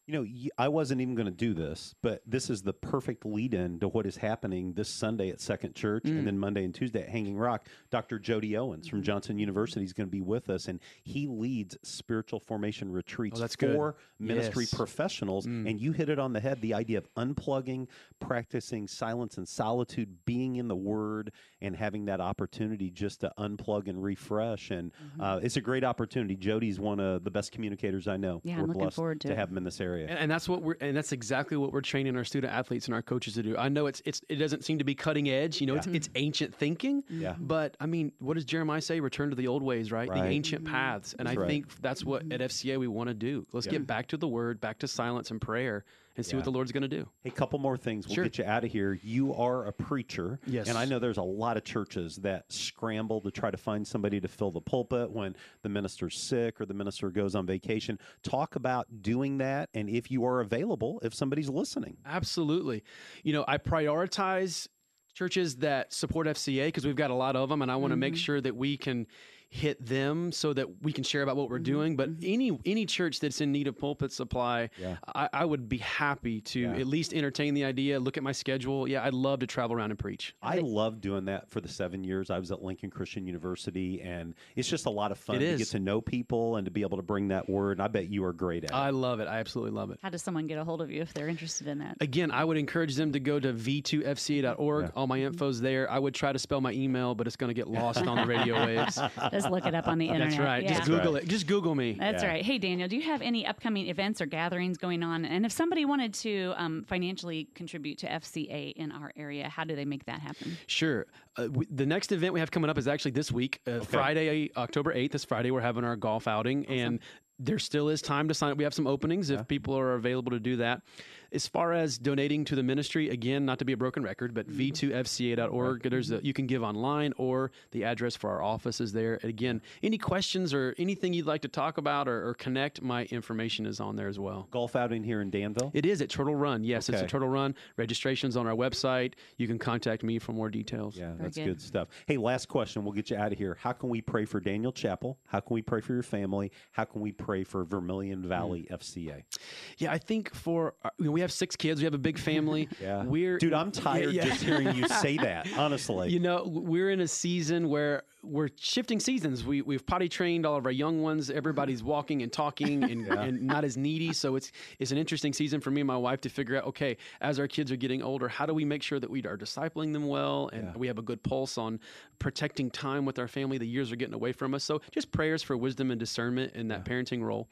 You know, I wasn't even going to do this, but this is the perfect lead in to what is happening this Sunday at Second Church Mm. and then Monday and Tuesday at Hanging Rock. Dr. Jody Owens Mm-hmm. from Johnson University is going to be with us, and he leads spiritual formation retreats Oh, that's good. for ministry Yes. professionals. Mm. And you hit it on the head the idea of unplugging, practicing silence and solitude, being in the Word, and having that opportunity just to unplug and refresh. And Mm-hmm. uh, it's a great opportunity. Jody's one of the best communicators I know. Yeah, We're I'm looking blessed forward to to have him in this area. And, and that's what we're and that's exactly what we're training our student athletes and our coaches to do. I know it's it's it doesn't seem to be cutting edge, you know, it's it's ancient thinking. Mm-hmm. Yeah. But I mean, what does Jeremiah say? Return to the old ways, right? The Right. ancient mm-hmm. paths. And That's I right. think that's what at FCA we want to do. Let's Yeah. get back to the word, back to silence and prayer and see Yeah. what the Lord's going to do. Hey, a couple more things. We'll Sure. get you out of here. You are a preacher. Yes. And I know there's a lot of churches that scramble to try to find somebody to fill the pulpit when the minister's sick or the minister goes on vacation. Talk about doing that and if you are available, if somebody's listening. Absolutely. You know, I prioritize churches that support FCA because we've got a lot of them, and I want to make Mhm. sure that we can hit them so that we can share about what we're mm-hmm. doing. But mm-hmm. any any church that's in need of pulpit supply, Yeah. I, I would be happy to Yeah. at least entertain the idea. Look at my schedule. Yeah, I'd love to travel around and preach. I love doing that for the seven years I was at Lincoln Christian University, and it's just a lot of fun It to is. get to know people and to be able to bring that word. And I bet you are great at it. I love it. I absolutely love it. How does someone get a hold of you if they're interested in that? Again, I would encourage them to go to v2fca.org. All my mm-hmm. info's there. I would try to spell my email, but it's going to get lost on the radio waves. Just look it up on the internet. That's right. Yeah. Just Google it. Just Google me. That's right. Hey, Daniel, do you have any upcoming events or gatherings going on? And if somebody wanted to um, financially contribute to FCA in our area, how do they make that happen? Sure. Uh, w- the next event we have coming up is actually this week, uh, Friday, October 8th. This Friday, we're having our golf outing, and there still is time to sign up. We have some openings if people are available to do that. As far as donating to the ministry, again, not to be a broken record, but mm-hmm. v2fca.org. There's a, mm-hmm. you can give online, or the address for our office is there. Again, any questions or anything you'd like to talk about or, or connect, my information is on there as well. Golf outing here in Danville? It is at Turtle Run. Yes, it's Okay. a Turtle Run. Registration's on our website. You can contact me for more details. Yeah, that's good. stuff. Hey, last question. We'll get you out of here. How can we pray for Daniel Chappell? How can we pray for your family? How can we pray for Vermilion Valley mm. FCA? Yeah, I think for uh, you know, we have six kids. We have a big family. Yeah. we're Dude, I'm tired Yeah, yeah. just hearing you say that. Honestly, You know, we're in a season where we're shifting seasons. We we've potty trained all of our young ones. Everybody's walking and talking and, and not as needy. So it's it's an interesting season for me and my wife to figure out. Okay, as our kids are getting older, how do we make sure that we are discipling them well and we have a good pulse on protecting time with our family? The years are getting away from us. So just prayers for wisdom and discernment in that parenting role.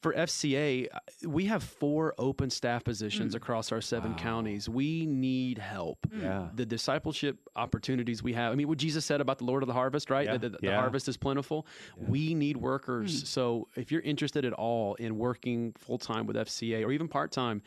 For FCA, uh, we have four open staff positions Mm. across our seven counties. We need help. Yeah. The discipleship opportunities we have. I mean, what Jesus said about the Lord of the harvest, right? Yeah. The, the- the Yeah. harvest is plentiful. We need workers. Hmm. So if you're interested at all in working full time with FCA or even part time,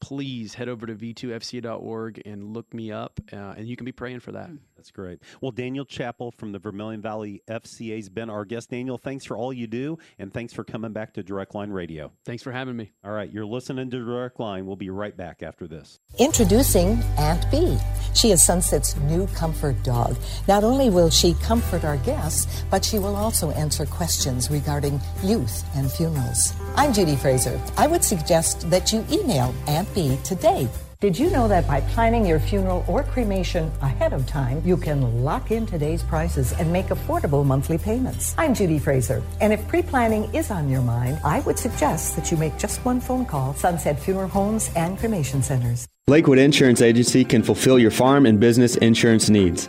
please head over to v2fca.org and look me up, uh, and you can be praying for that. That's great. Well, Daniel Chappell from the Vermilion Valley FCA has been our guest. Daniel, thanks for all you do, and thanks for coming back to Direct Line Radio. Thanks for having me. All right, you're listening to Direct Line. We'll be right back after this. Introducing Aunt Bee. She is Sunset's new comfort dog. Not only will she comfort our guests, but she will also answer questions regarding youth and funerals. I'm Judy Fraser. I would suggest that you email Aunt Bee today. Did you know that by planning your funeral or cremation ahead of time, you can lock in today's prices and make affordable monthly payments? I'm Judy Fraser, and if pre planning is on your mind, I would suggest that you make just one phone call Sunset Funeral Homes and Cremation Centers. Lakewood Insurance Agency can fulfill your farm and business insurance needs.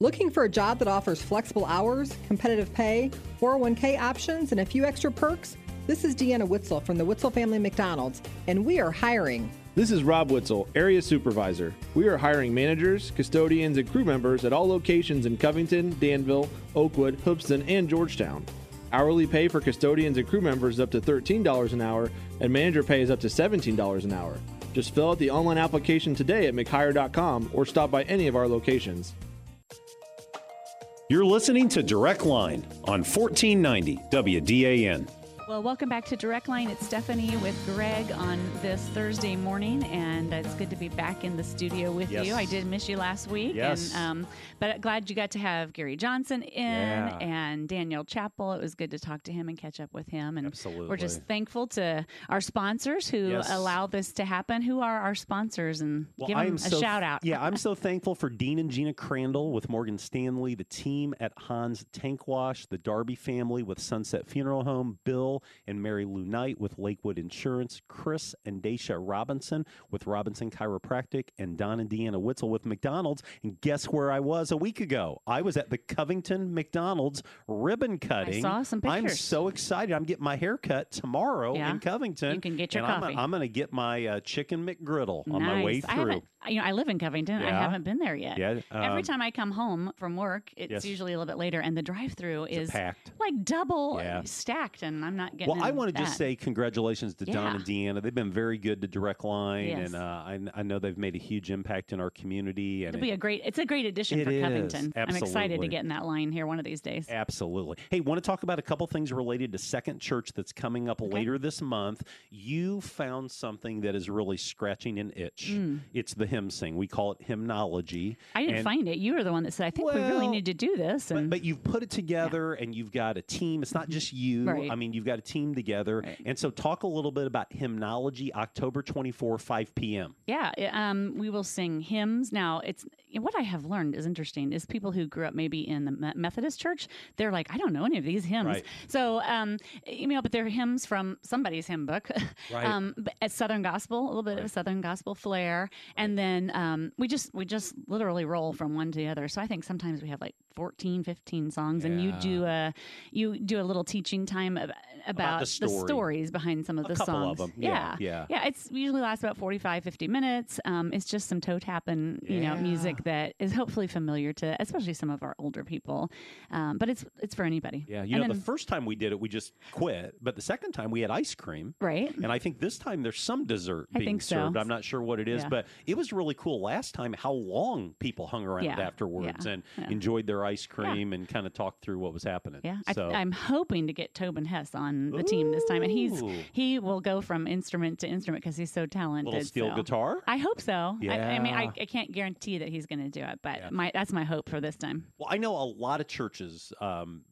Looking for a job that offers flexible hours, competitive pay, 401k options, and a few extra perks? This is Deanna Witzel from the Witzel Family McDonald's, and we are hiring. This is Rob Witzel, Area Supervisor. We are hiring managers, custodians, and crew members at all locations in Covington, Danville, Oakwood, Hoopeston, and Georgetown. Hourly pay for custodians and crew members is up to $13 an hour, and manager pay is up to $17 an hour. Just fill out the online application today at mchire.com or stop by any of our locations. You're listening to Direct Line on 1490 WDAN. Well, welcome back to Direct Line. It's Stephanie with Greg on this Thursday morning, and it's good to be back in the studio with Yes. you. I did miss you last week, Yes. and um, but glad you got to have Gary Johnson in Yeah. and Daniel Chappell. It was good to talk to him and catch up with him, and we're just thankful to our sponsors who Yes. allow this to happen. Who are our sponsors? And Well, give them a so, shout out. Yeah, I'm so thankful for Dean and Gina Crandall with Morgan Stanley, the team at Hans Tank Wash, the Darby family with Sunset Funeral Home, Bill and Mary Lou Knight with Lakewood Insurance, Chris and Daisha Robinson with Robinson Chiropractic, and Don and Deanna Witzel with McDonald's. And guess where I was a week ago? I was at the Covington McDonald's ribbon cutting. I saw some pictures. I'm so excited. I'm getting my hair cut tomorrow Yeah. in Covington. You can get your and I'm- coffee. I'm, going to get my uh, chicken McGriddle on my way Nice. I through. you know, I live in Covington. I haven't been there yet. Yeah, Every um, time I come home from work, it's Yes. usually a little bit later, and the drive-through is packed. like double Yeah. stacked, and I'm not getting. Well, I want to just say congratulations to Don and Deanna. They've been very good to Direct Line, Yes. and uh, I, I know they've made a huge impact in our community. And It'll be a great. It's a great addition It for is, Covington. I'm excited to get in that line here one of these days. Absolutely. Hey, want to talk about a couple things related to Second Church that's coming up later this month. You found something that is really scratching an itch. Mm. It's the hymn sing. We call it hymnology. I didn't And- find it. You were the one that said, "I think we really need to do this." And But you've put it together and you've got a team. It's not just you. Mm-hmm. Right. I mean, you've got a team together. And so talk a little bit about hymnology, October 24, 5 p.m. Yeah, um, we will sing hymns. Now, it's what I have learned is interesting is people who grew up maybe in the Methodist church, they're like, I don't know any of these hymns. Right. So, um, you know, but they're hymns from somebody's hymn book. Right. um, at Southern Gospel, a little bit of Southern Gospel flair, and then um, we just we just literally roll from one to the other. So I think sometimes we have like 14, 15 songs, and you do a you do a little teaching time ab- about, the story. stories behind some of A the songs. of 'em. Yeah, yeah. yeah. It's usually lasts about 45, 50 minutes. Um, it's just some toe tapping, you know, music that is hopefully familiar to, especially some of our older people. Um, but it's it's for anybody. Yeah, you And know, then- the first time we did it, we just quit. But the second time, we had ice cream. Right. And I think this time there's some dessert I being think so. served. I'm not sure what it is, Yeah. but it was really cool last time how long people hung around Yeah, afterwards yeah, and yeah. enjoyed their ice cream and kind of talk through what was happening. Yeah, I, So, I'm hoping to get Tobin Hess on the team this time, and he's he will go from instrument to instrument because he's so talented. Little steel so- guitar? I hope so. I, I mean, I, I can't guarantee that he's going to do it, but my that's my hope for this time. well, I know a lot of churches um,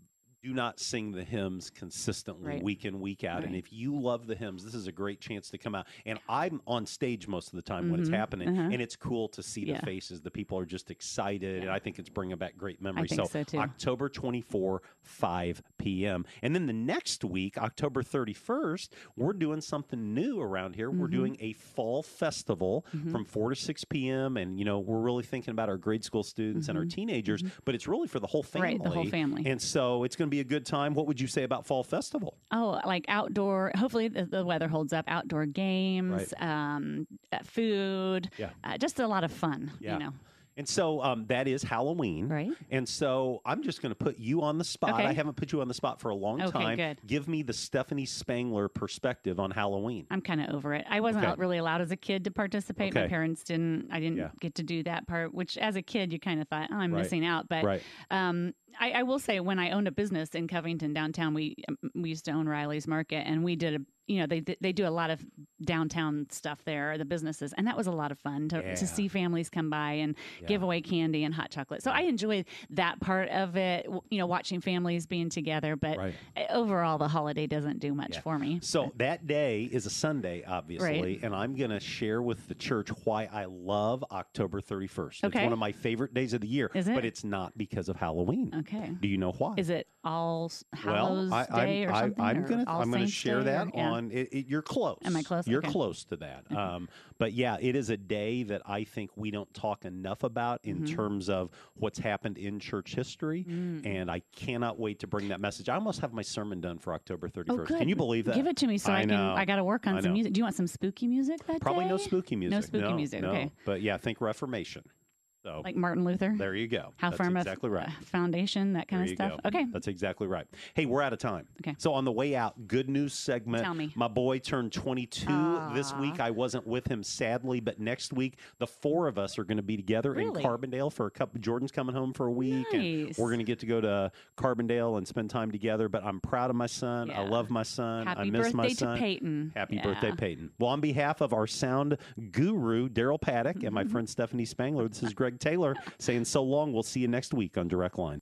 do not sing the hymns consistently Right. week in, week out. And if you love the hymns, this is a great chance to come out. And I'm on stage most of the time when it's Mhm, happening, uh-huh. and it's cool to see Yeah. the faces. The people are just excited, and I think it's bringing back great memories. so, too. October 24, 5 p.m. And then the next week, October 31st, we're doing something new around here. We're Mhm. doing a fall festival Mhm. from 4 to 6 p.m. And, you know, we're really thinking about our grade school students and our Mhm. teenagers, but it's really for the whole family. Right, the whole family. And so it's going to be a good time. What would you say about Fall Festival? Oh, like outdoor. Hopefully, the, the weather holds up. Outdoor games, Right. um, uh, food, Yeah. uh, just a lot of fun. Yeah. You know, And so um, that is Halloween. Right. And so I'm just going to put you on the spot. Okay. I haven't put you on the spot for a long Okay, time. good. Give me the Stephanie Spangler perspective on Halloween. I'm kind of over it. I wasn't Okay. really allowed as a kid to participate. My parents didn't. I didn't Yeah. get to do that part, which as a kid you kind of thought, oh, I'm Right. missing out. But Right. um, I, I will say, when I owned a business in Covington downtown, we we used to own Riley's Market, and we did a you know they they do a lot of downtown stuff there, the businesses, and that was a lot of fun to, Yeah. to see families come by and give away candy and hot chocolate. So I enjoyed that part of it. You know, watching families being together, but Right. overall the holiday doesn't do much Yeah. for me. So that day is a Sunday, obviously, Right. and I'm going to share with the church why I love October 31st. Okay. It's one of my favorite days of the year, Is it? but it's not because of Halloween. Okay. Do you know why? Is it All Hallows well, I, Day I'm, or something? I'm or gonna I'm gonna share Day that or- yeah. on. It, it, you're close. Am I close? You're Okay. close to that. Um, but yeah, it is a day that I think we don't talk enough about in Mhm. terms of what's happened in church history, Mm. and I cannot wait to bring that message. I almost have my sermon done for October 31st. Oh, good. Can you believe that? Give it to me so I, can. I got to work on some music. Do you want some spooky music that Probably day? no spooky music. No spooky music. no. Okay. But yeah, think Reformation. So Like Martin Luther. there you go. How That's firm exactly a right. f- foundation, that kind There of stuff. go. Okay. That's exactly right. Hey, we're out of time. Okay. So on the way out, good news segment. Tell me. My boy turned 22 this week. I wasn't with him, sadly, but next week, the four of us are going to be together Really? in Carbondale for a couple. Jordan's coming home for a week, and Nice. we're going to get to go to Carbondale and spend time together. But I'm proud of my son. I love my son. I Happy miss my birthday to son. Peyton. Happy Yeah. birthday, Peyton. Well, on behalf of our sound guru, Daryl Paddock, and my mm-hmm. friend Stephanie Spangler, this is Greg Taylor saying so long. We'll see you next week on Direct Line.